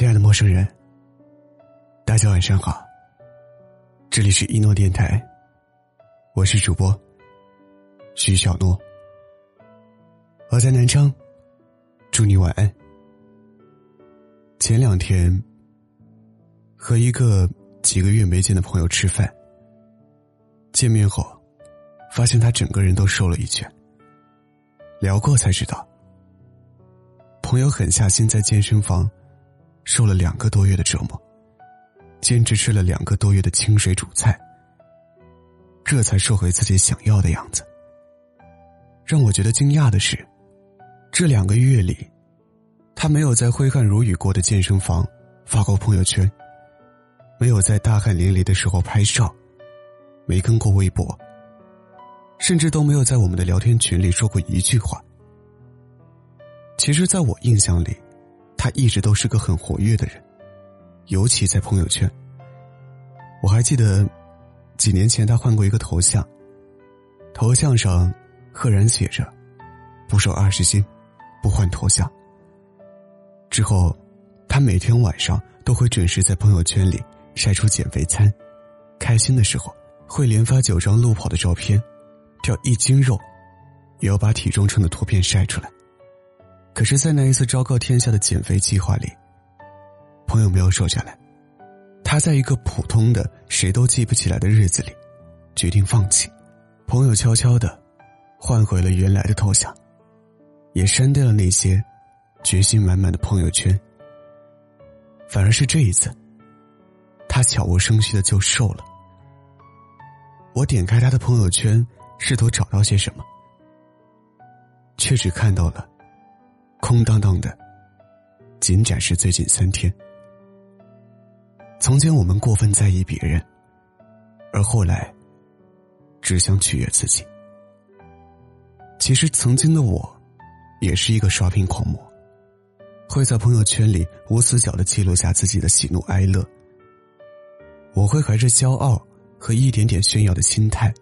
亲爱的陌生人，大家晚上好。这里是一诺电台，我是主播徐小诺。我在南昌，祝你晚安。前两天和一个几个月没见的朋友吃饭，见面后发现他整个人都瘦了一圈。聊过才知道，朋友狠下心在健身房。受了两个多月的折磨，坚持吃了两个多月的清水煮菜，这才瘦回自己想要的样子。让我觉得惊讶的是，这两个月里，他没有在挥汗如雨过的健身房发过朋友圈，没有在大汗淋漓的时候拍照，没更过微博，甚至都没有在我们的聊天群里说过一句话。其实，在我印象里。他一直都是个很活跃的人，尤其在朋友圈。我还记得，几年前他换过一个头像，头像上赫然写着“不瘦二十斤，不换头像”。之后，他每天晚上都会准时在朋友圈里晒出减肥餐，开心的时候会连发九张路跑的照片，掉一斤肉，也要把体重秤的图片晒出来。可是，在那一次昭告天下的减肥计划里，朋友没有瘦下来。他在一个普通的、谁都记不起来的日子里，决定放弃。朋友悄悄的换回了原来的头像，也删掉了那些决心满满的朋友圈。反而是这一次，他悄无声息的就瘦了。我点开他的朋友圈，试图找到些什么，却只看到了。空荡荡的，仅展示最近三天。从前我们过分在意别人，而后来只想取悦自己。其实曾经的我，也是一个刷屏狂魔，会在朋友圈里无死角的记录下自己的喜怒哀乐。我会怀着骄傲和一点点炫耀的心态，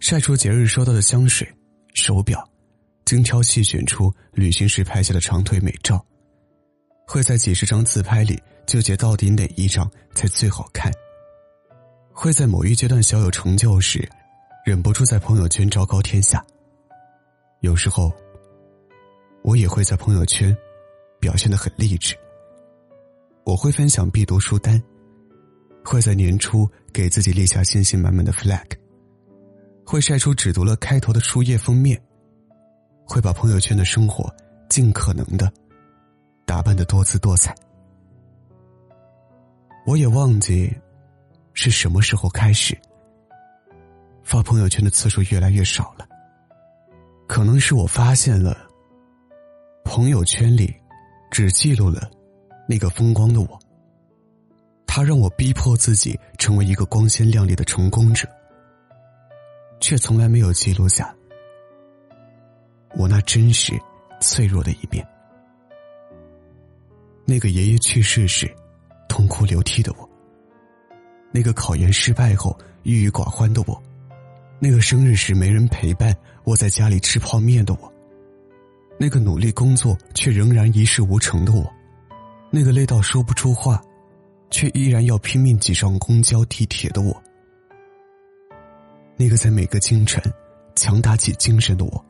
晒出节日收到的香水、手表。精挑细选出旅行时拍下的长腿美照，会在几十张自拍里纠结到底哪一张才最好看。会在某一阶段小有成就时，忍不住在朋友圈昭告天下。有时候，我也会在朋友圈表现的很励志。我会分享必读书单，会在年初给自己立下信心满满的 flag，会晒出只读了开头的书页封面。会把朋友圈的生活尽可能的打扮的多姿多彩。我也忘记是什么时候开始，发朋友圈的次数越来越少了。可能是我发现了，朋友圈里只记录了那个风光的我。他让我逼迫自己成为一个光鲜亮丽的成功者，却从来没有记录下。我那真实、脆弱的一面，那个爷爷去世时痛哭流涕的我，那个考研失败后郁郁寡欢的我，那个生日时没人陪伴窝在家里吃泡面的我，那个努力工作却仍然一事无成的我，那个累到说不出话，却依然要拼命挤上公交地铁的我，那个在每个清晨强打起精神的我。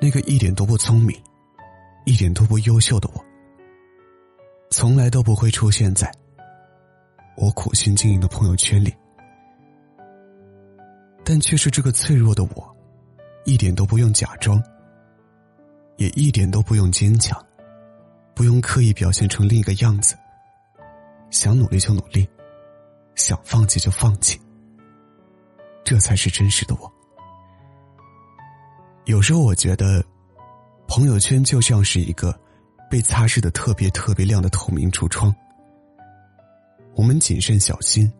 那个一点都不聪明、一点都不优秀的我，从来都不会出现在我苦心经营的朋友圈里，但却是这个脆弱的我，一点都不用假装，也一点都不用坚强，不用刻意表现成另一个样子。想努力就努力，想放弃就放弃，这才是真实的我。有时候我觉得，朋友圈就像是一个被擦拭的特别特别亮的透明橱窗。我们谨慎小心，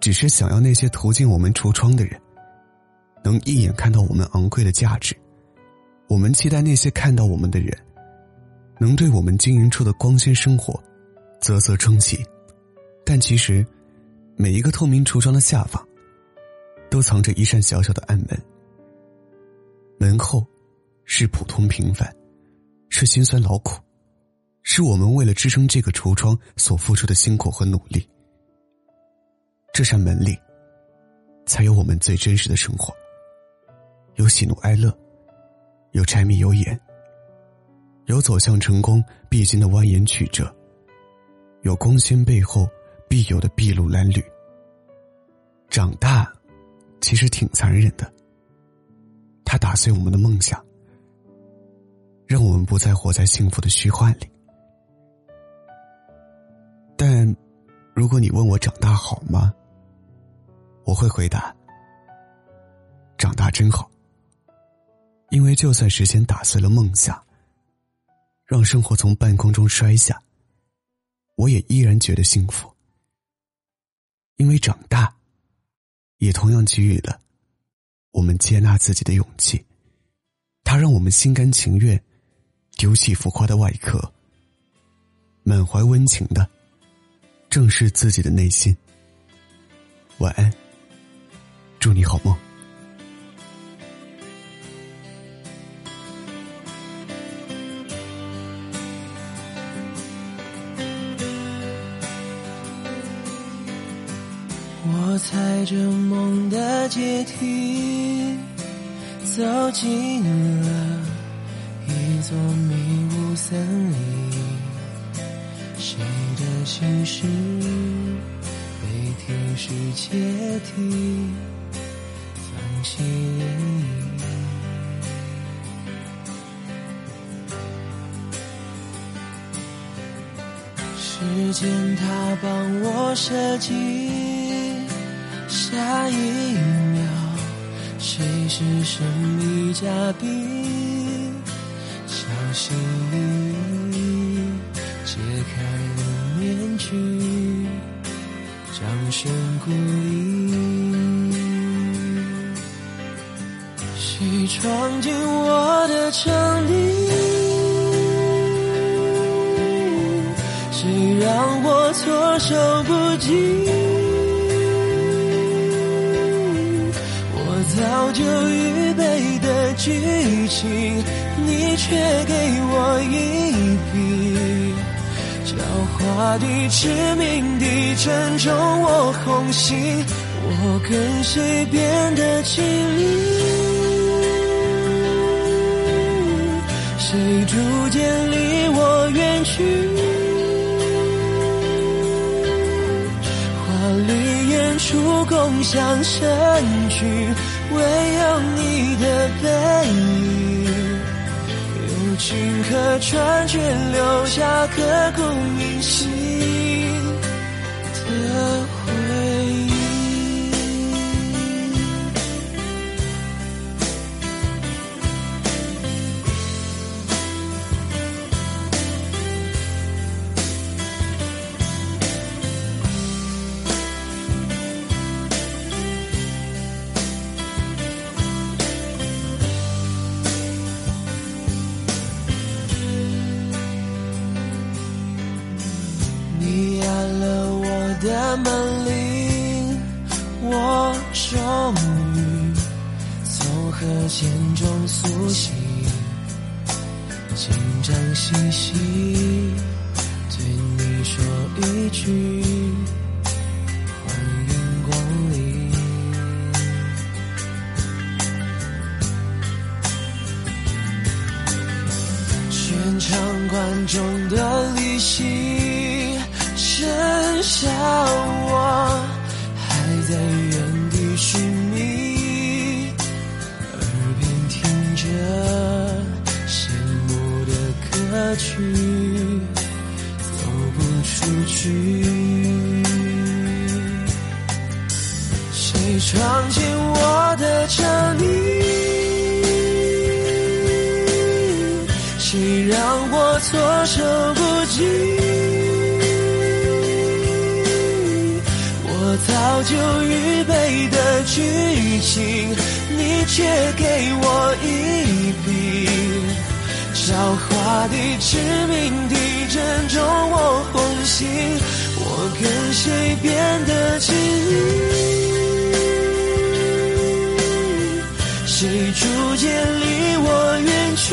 只是想要那些途径我们橱窗的人，能一眼看到我们昂贵的价值。我们期待那些看到我们的人，能对我们经营出的光鲜生活啧啧称奇。但其实，每一个透明橱窗的下方，都藏着一扇小小的暗门。门后，是普通平凡，是辛酸劳苦，是我们为了支撑这个橱窗所付出的辛苦和努力。这扇门里，才有我们最真实的生活。有喜怒哀乐，有柴米油盐，有走向成功必经的蜿蜒曲折，有光鲜背后必有的筚路蓝缕。长大，其实挺残忍的。它打碎我们的梦想，让我们不再活在幸福的虚幻里。但，如果你问我长大好吗？我会回答：长大真好。因为就算时间打碎了梦想，让生活从半空中摔下，我也依然觉得幸福。因为长大，也同样给予了。我们接纳自己的勇气，它让我们心甘情愿丢弃浮夸的外壳，满怀温情的正视自己的内心。晚安，祝你好梦。我踩着梦的阶梯，走进了一座迷雾森林。谁的心事被天使窃听，放弃涟漪。时间它帮我设计。下一秒，谁是神秘嘉宾？小心翼翼揭开了面具，掌声鼓励。谁闯进我的城里？谁让我措手不及？早就预备的剧情，你却给我一笔，狡猾的、致命的，正中我红心。我跟谁变得亲密？谁逐渐离我远去？华丽演出，共享盛举。唯有你的背影，有情可传，却留下刻骨铭心你按了我的门铃，我终于从河间中苏醒，紧张兮兮对你说一句欢迎光临。全场观众的离席。剩下我还在原地寻觅，耳边听着羡慕的歌曲，走不出去。谁闯进我的城里？谁让我措手不及？早就预备的剧情，你却给我一笔，狡猾的、致命的，正中我红心。我跟谁变得亲密？谁逐渐离我远去？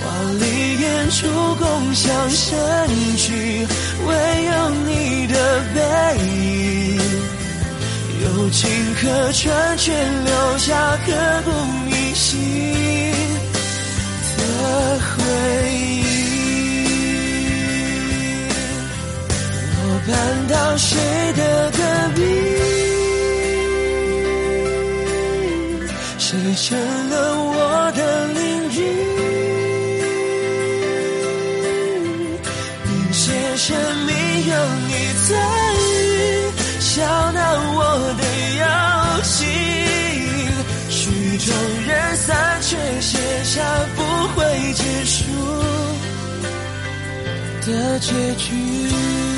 华丽演出过共享盛举，唯有你的背影，友情可传，却留下刻骨铭心的回忆。我搬到谁的隔壁？谁成了我的结局。